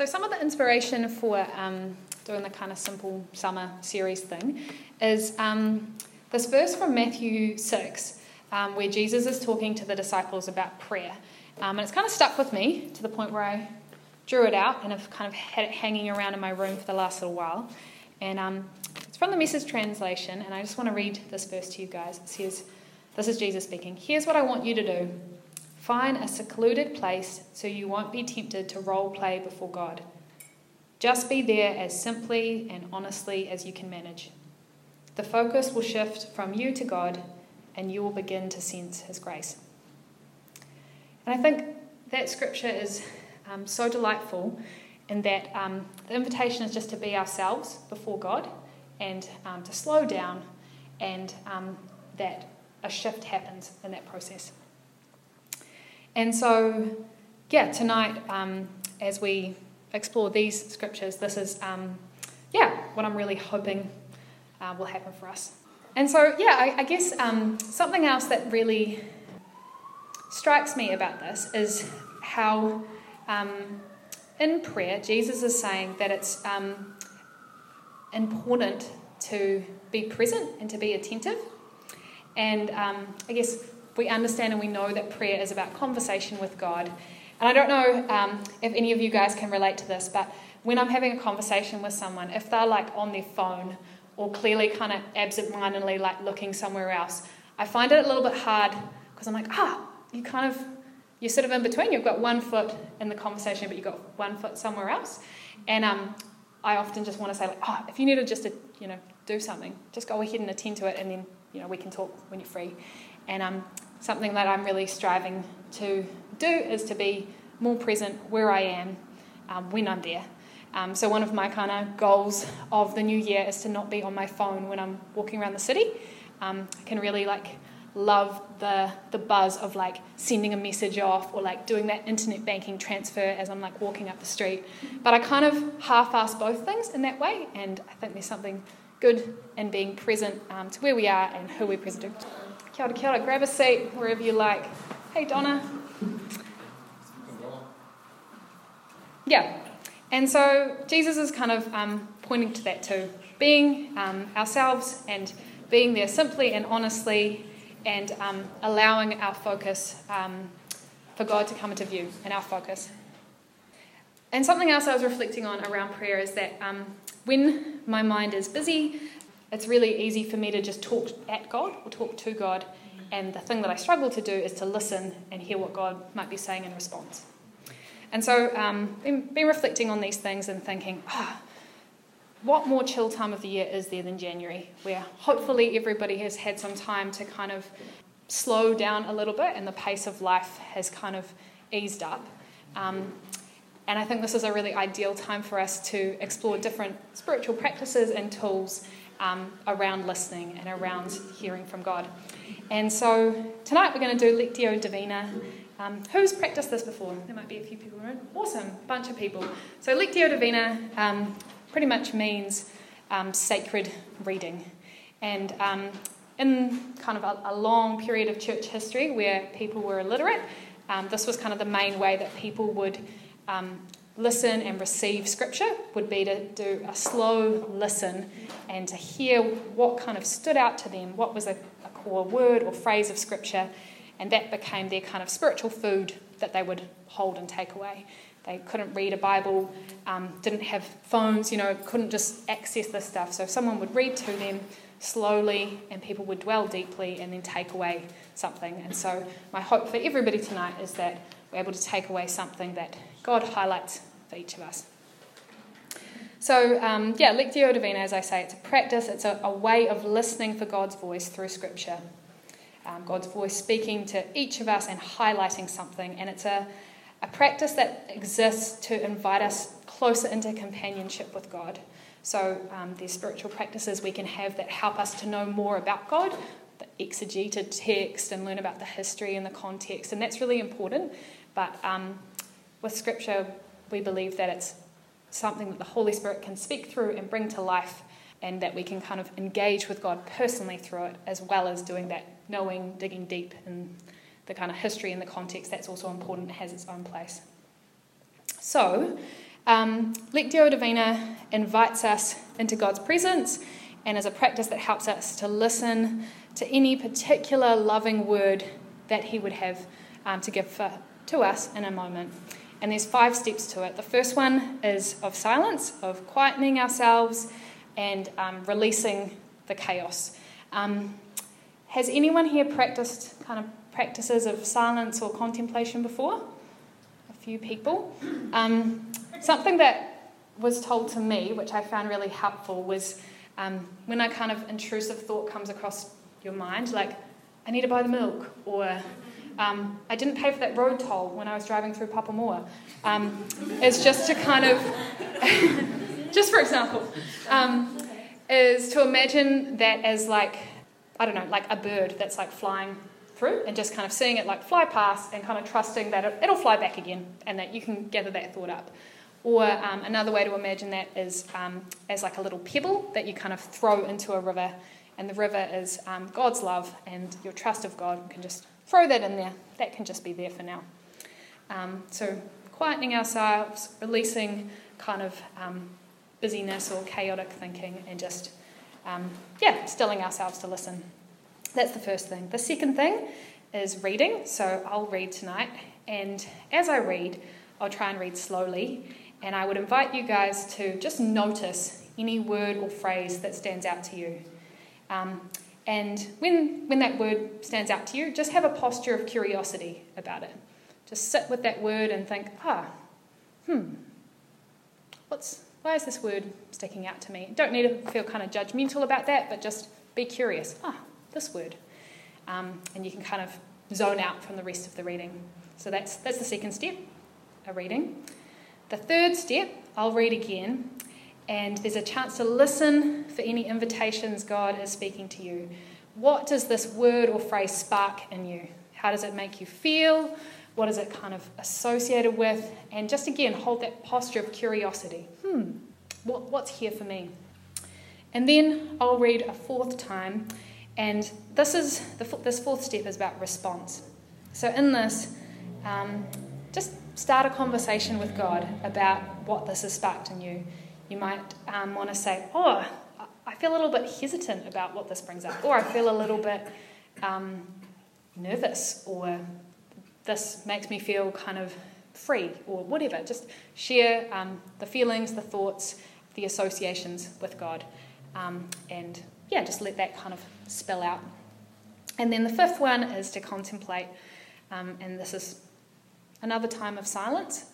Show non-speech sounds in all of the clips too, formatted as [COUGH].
So, some of the inspiration for um, doing the kind of simple summer series thing is um, this verse from Matthew 6, um, where Jesus is talking to the disciples about prayer. Um, and it's kind of stuck with me to the point where I drew it out and have kind of had it hanging around in my room for the last little while. And um, it's from the message translation, and I just want to read this verse to you guys. It says, This is Jesus speaking. Here's what I want you to do find a secluded place so you won't be tempted to role play before God. Just be there as simply and honestly as you can manage. The focus will shift from you to God, and you will begin to sense His grace. And I think that scripture is um, so delightful in that um, the invitation is just to be ourselves before God and um, to slow down, and um, that a shift happens in that process. And so, yeah, tonight, um, as we explore these scriptures, this is, um, yeah, what I'm really hoping uh, will happen for us. And so, yeah, I, I guess um, something else that really strikes me about this is how um, in prayer, Jesus is saying that it's um, important to be present and to be attentive. And um, I guess we understand and we know that prayer is about conversation with God and I don't know um, if any of you guys can relate to this, but when I'm having a conversation with someone, if they're like on their phone or clearly kind of absent-mindedly like looking somewhere else, I find it a little bit hard because I'm like, ah, you kind of you're sort of in between. You've got one foot in the conversation, but you've got one foot somewhere else. And um, I often just want to say, like, oh, if you need to just, you know, do something, just go ahead and attend to it, and then, you know, we can talk when you're free. And um, something that I'm really striving to do is to be more present where I am um, when I'm there. Um, so one of my kind of goals of the new year is to not be on my phone when I'm walking around the city. Um, I can really like love the the buzz of like sending a message off or like doing that internet banking transfer as I'm like walking up the street. But I kind of half-ass both things in that way, and I think there's something good in being present um, to where we are and who we're present to. Kia ora, kia ora. Grab a seat wherever you like. Hey, Donna. Yeah. And so Jesus is kind of um, pointing to that too. Being um, ourselves and being there simply and honestly and um, allowing our focus um, for God to come into view and our focus. And something else I was reflecting on around prayer is that um, when my mind is busy, it's really easy for me to just talk at God or talk to God. And the thing that I struggle to do is to listen and hear what God might be saying in response. And so, um, been, been reflecting on these things and thinking, ah, what more chill time of the year is there than January, where hopefully everybody has had some time to kind of slow down a little bit and the pace of life has kind of eased up. Um, and I think this is a really ideal time for us to explore different spiritual practices and tools um, around listening and around hearing from God. And so tonight we're going to do Lectio Divina. Um, who's practiced this before? There might be a few people around. Awesome, bunch of people. So Lectio Divina um, pretty much means um, sacred reading. And um, in kind of a, a, long period of church history where people were illiterate, um, this was kind of the main way that people would listen and receive scripture would be to do a slow listen and to hear what kind of stood out to them, what was a, a core word or phrase of scripture, and that became their kind of spiritual food that they would hold and take away. They couldn't read a Bible, um, didn't have phones, you know, couldn't just access this stuff. So someone would read to them slowly, and people would dwell deeply and then take away something. And so, my hope for everybody tonight is that we're able to take away something that God highlights each of us. So, um, yeah, Lectio Divina, as I say, it's a practice, it's a, a way of listening for God's voice through Scripture um, God's voice speaking to each of us and highlighting something. And it's a, a practice that exists to invite us closer into companionship with God. So um, there's spiritual practices we can have that help us to know more about God, the exegeted text, and learn about the history and the context, and that's really important. But um, with Scripture, we believe that it's something that the Holy Spirit can speak through and bring to life, and that we can kind of engage with God personally through it, as well as doing that knowing, digging deep in the kind of history and the context, that's also important, has its own place. So, um, Lectio Divina invites us into God's presence and is a practice that helps us to listen to any particular loving word that He would have um, to give for, to us in a moment. And there's five steps to it. The first one is of silence, of quietening ourselves and um, releasing the chaos. Um, has anyone here practiced kind of practices of silence or contemplation before? A few people. Um, something that was told to me, which I found really helpful, was um, when a kind of intrusive thought comes across your mind, like, I need to buy the milk, or um, I didn't pay for that road toll when I was driving through Papamoa. Um, it's just to kind of, [LAUGHS] just for example, um, is to imagine that as like, I don't know, like a bird that's like flying through and just kind of seeing it like fly past and kind of trusting that it, will fly back again and that you can gather that thought up. Or um, another way to imagine that is um, as like a little pebble that you kind of throw into a river, and the river is um, God's love and your trust of God. Can just throw that in there. That can just be there for now. Um, so quietening ourselves, releasing kind of um, busyness or chaotic thinking, and just um, yeah, stilling ourselves to listen. That's the first thing. The second thing is reading. So I'll read tonight, and as I read, I'll try and read slowly and I would invite you guys to just notice any word or phrase that stands out to you. Um, and when, when that word stands out to you, just have a posture of curiosity about it. Just sit with that word and think, ah, hmm, what's, why is this word sticking out to me? Don't need to feel kind of judgmental about that, but just be curious. Ah, this word. Um, and you can kind of zone out from the rest of the reading. So that's, that's the second step, a reading. The third step, I'll read again, and there's a chance to listen for any invitations God is speaking to you. What does this word or phrase spark in you? How does it make you feel? What is it kind of associated with? And just again, hold that posture of curiosity. Hmm, what, what's here for me? And then I'll read a fourth time, and this is the, this fourth step is about response. So in this, um, just start a conversation with God about what this has sparked in you. You might um, want to say, Oh, I feel a little bit hesitant about what this brings up, or I feel a little bit um, nervous, or this makes me feel kind of free, or whatever. Just share um, the feelings, the thoughts, the associations with God, um, and yeah, just let that kind of spill out. And then the fifth one is to contemplate, um, and this is another time of silence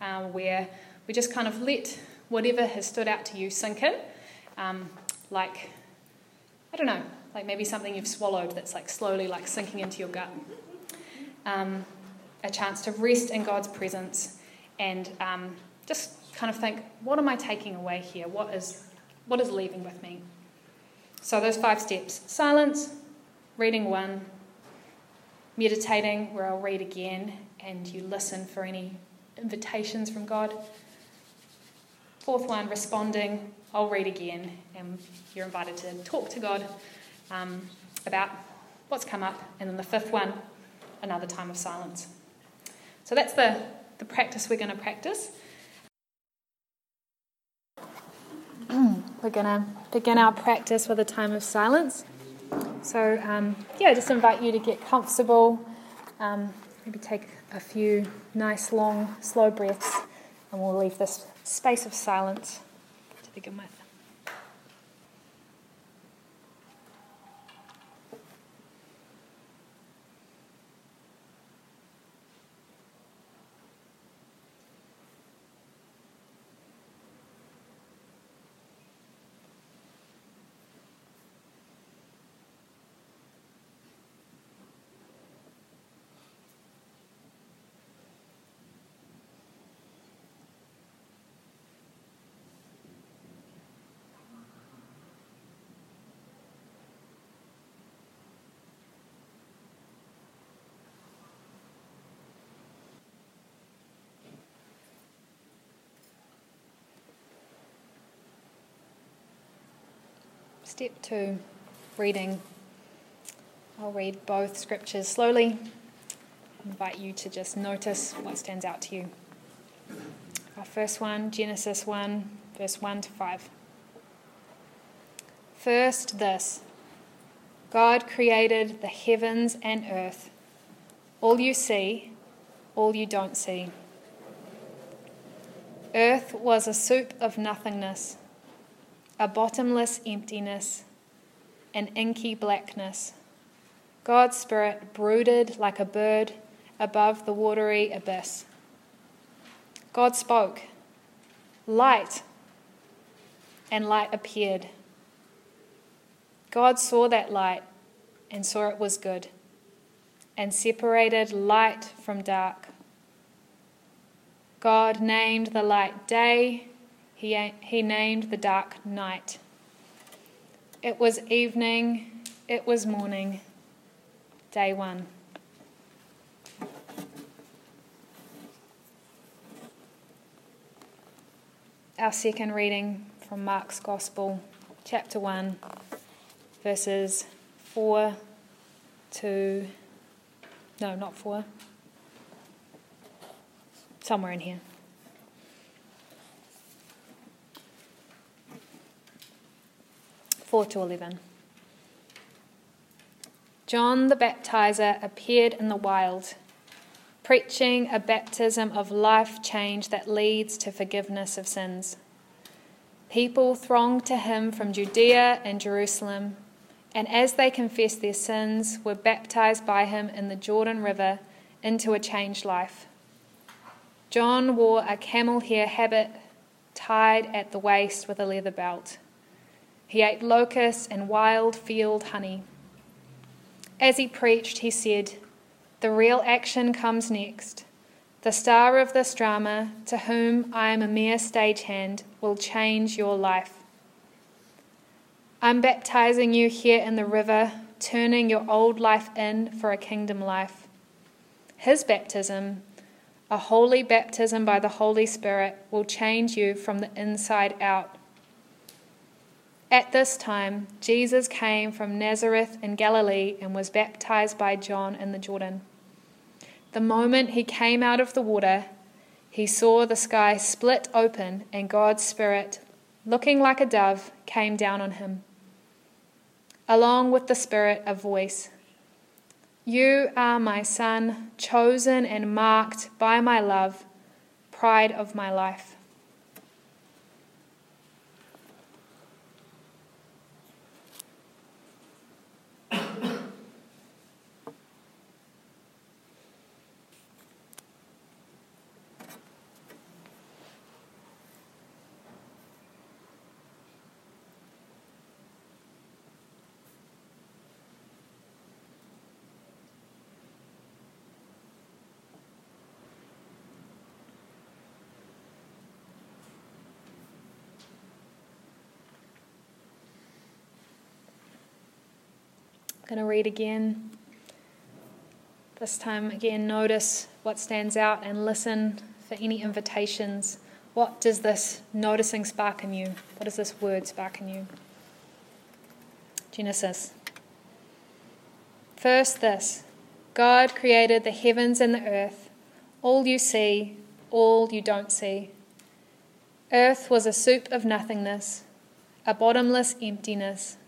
um, where we just kind of let whatever has stood out to you sink in. Um, like, I don't know, like maybe something you've swallowed that's like slowly like sinking into your gut. Um, a chance to rest in God's presence and um, just kind of think, what am I taking away here? What is, what is leaving with me? So, those five steps silence, reading one, meditating, where I'll read again, and you listen for any invitations from God. Fourth one, responding. I'll read again, and you're invited to talk to God um, about what's come up. And then the fifth one, another time of silence. So that's the, the practice we're going to practice. we're going to begin our practice with a time of silence. So, um, yeah, just invite you to get comfortable. Um, maybe take a few nice, long, slow breaths, and we'll leave this space of silence to begin with. Step two, reading. I'll read both scriptures slowly. I invite you to just notice what stands out to you. Our first one, Genesis 1, verse 1 to 5. First, this God created the heavens and earth, all you see, all you don't see. Earth was a soup of nothingness, a bottomless emptiness, an inky blackness. God's Spirit brooded like a bird above the watery abyss. God spoke, Light, and light appeared. God saw that light and saw it was good, and separated light from dark. God named the light day, he, he named the dark night. It was evening, it was morning, day one. Our second reading from Mark's Gospel, chapter 1 verses 4 to, no, not 4, somewhere in here. Four to eleven. John the Baptizer appeared in the wild, preaching a baptism of life change that leads to forgiveness of sins. People thronged to him from Judea and Jerusalem and as they confessed their sins, were baptized by him in the Jordan River into a changed life. John wore a camel hair habit tied at the waist with a leather belt. He ate locusts and wild field honey. As he preached, he said, The real action comes next. The star of this drama, to whom I am a mere stagehand, will change your life. I'm baptizing you here in the river, turning your old life in for a kingdom life. His baptism, a holy baptism by the Holy Spirit, will change you from the inside out. At this time, Jesus came from Nazareth in Galilee and was baptized by John in the Jordan. The moment he came out of the water, he saw the sky split open and God's Spirit, looking like a dove, came down on him along with the Spirit, a voice You are my Son, chosen and marked by my love, pride of my life. I'm going to read again. This time, again, notice what stands out and listen for any invitations. What does this noticing spark in you? What does this word spark in you? Genesis. First, this God created the heavens and the earth, all you see, all you don't see. Earth was a soup of nothingness, a bottomless emptiness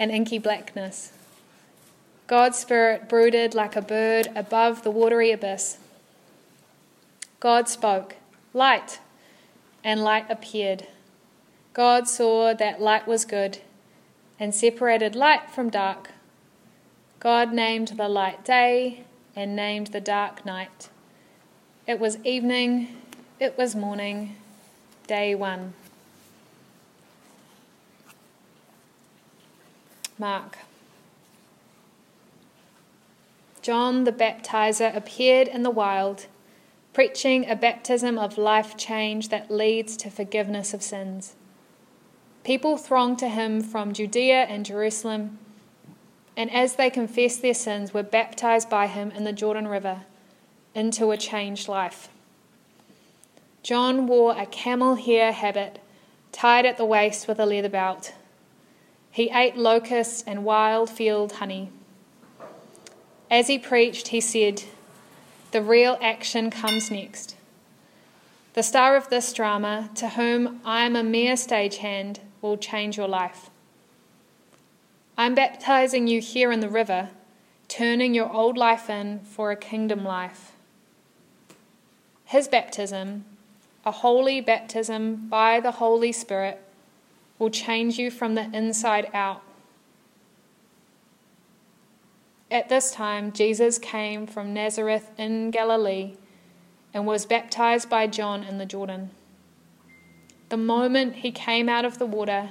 and inky blackness. God's Spirit brooded like a bird above the watery abyss. God spoke, Light, and light appeared. God saw that light was good and separated light from dark. God named the light day and named the dark night. It was evening, it was morning, day one. Mark. John the Baptizer appeared in the wild, preaching a baptism of life change that leads to forgiveness of sins. People thronged to him from Judea and Jerusalem, and as they confessed their sins, were baptized by him in the Jordan River into a changed life. John wore a camel hair habit tied at the waist with a leather belt. He ate locusts and wild field honey. As he preached, he said, The real action comes next. The star of this drama, to whom I am a mere stagehand, will change your life. I'm baptizing you here in the river, turning your old life in for a kingdom life. His baptism, a holy baptism by the Holy Spirit, will change you from the inside out. At this time, Jesus came from Nazareth in Galilee and was baptized by John in the Jordan. The moment he came out of the water,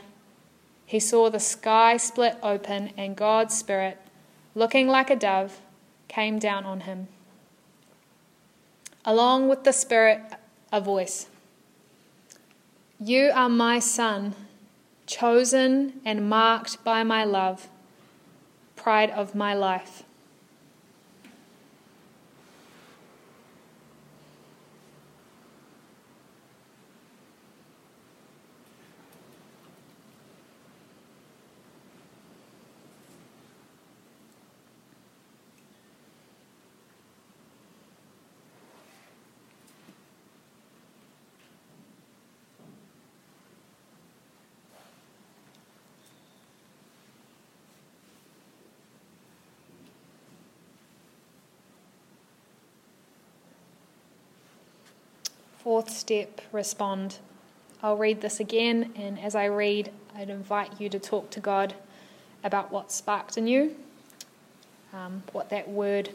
he saw the sky split open and God's Spirit, looking like a dove, came down on him. Along with the Spirit, a voice You are my Son, chosen and marked by my love, pride of my life. Fourth step, respond. I'll read this again, and as I read, I'd invite you to talk to God about what sparked in you, um, what that word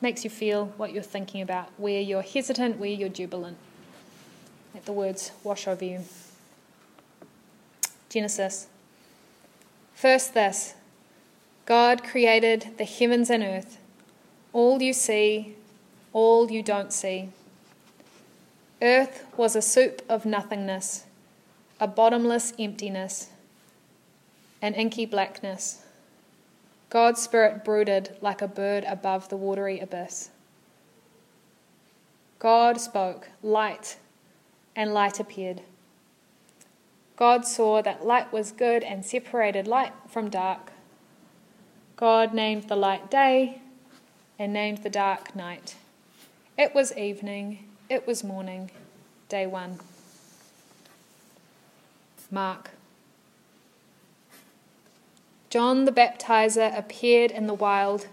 makes you feel, what you're thinking about, where you're hesitant, where you're jubilant. Let the words wash over you. Genesis. First, this God created the heavens and earth, all you see, all you don't see Earth was a soup of nothingness, a bottomless emptiness, an inky blackness. God's Spirit brooded like a bird above the watery abyss. God spoke, light, and light appeared. God saw that light was good and separated light from dark. God named the light day and named the dark night. It was evening it was morning, day one. Mark. John the Baptizer appeared in the wild,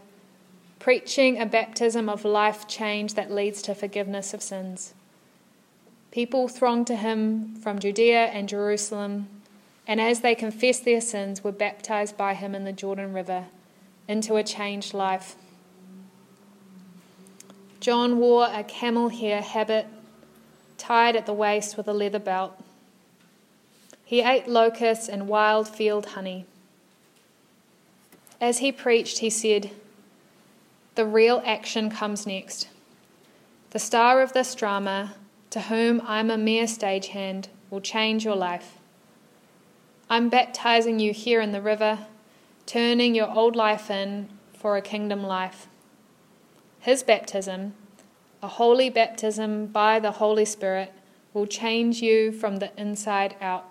preaching a baptism of life change that leads to forgiveness of sins. People thronged to him from Judea and Jerusalem, and as they confessed their sins, were baptized by him in the Jordan River into a changed life. John wore a camel hair habit tied at the waist with a leather belt. He ate locusts and wild field honey. As he preached, he said, The real action comes next. The star of this drama, to whom I'm a mere stagehand, will change your life. I'm baptizing you here in the river, turning your old life in for a kingdom life. His baptism, a holy baptism by the Holy Spirit, will change you from the inside out.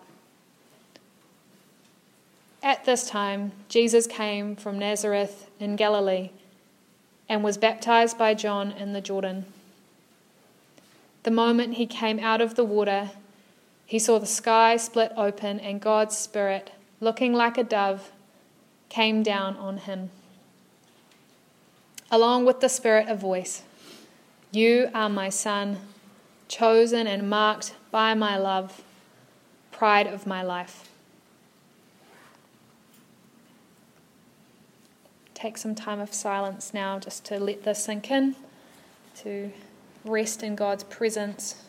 At this time, Jesus came from Nazareth in Galilee and was baptized by John in the Jordan. The moment he came out of the water, he saw the sky split open and God's Spirit, looking like a dove, came down on him along with the Spirit a voice You are my Son, chosen and marked by my love, pride of my life. Take some time of silence now just to let this sink in, to rest in God's presence.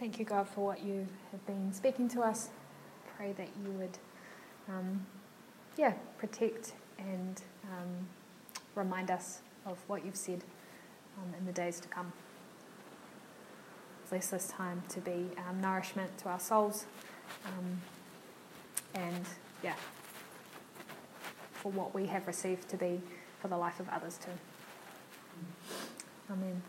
Thank you, God, for what you have been speaking to us. Pray that you would, um, yeah, protect and um, remind us of what you've said um, in the days to come. Bless this time to be nourishment to our souls um, and, yeah, for what we have received to be for the life of others too. Amen.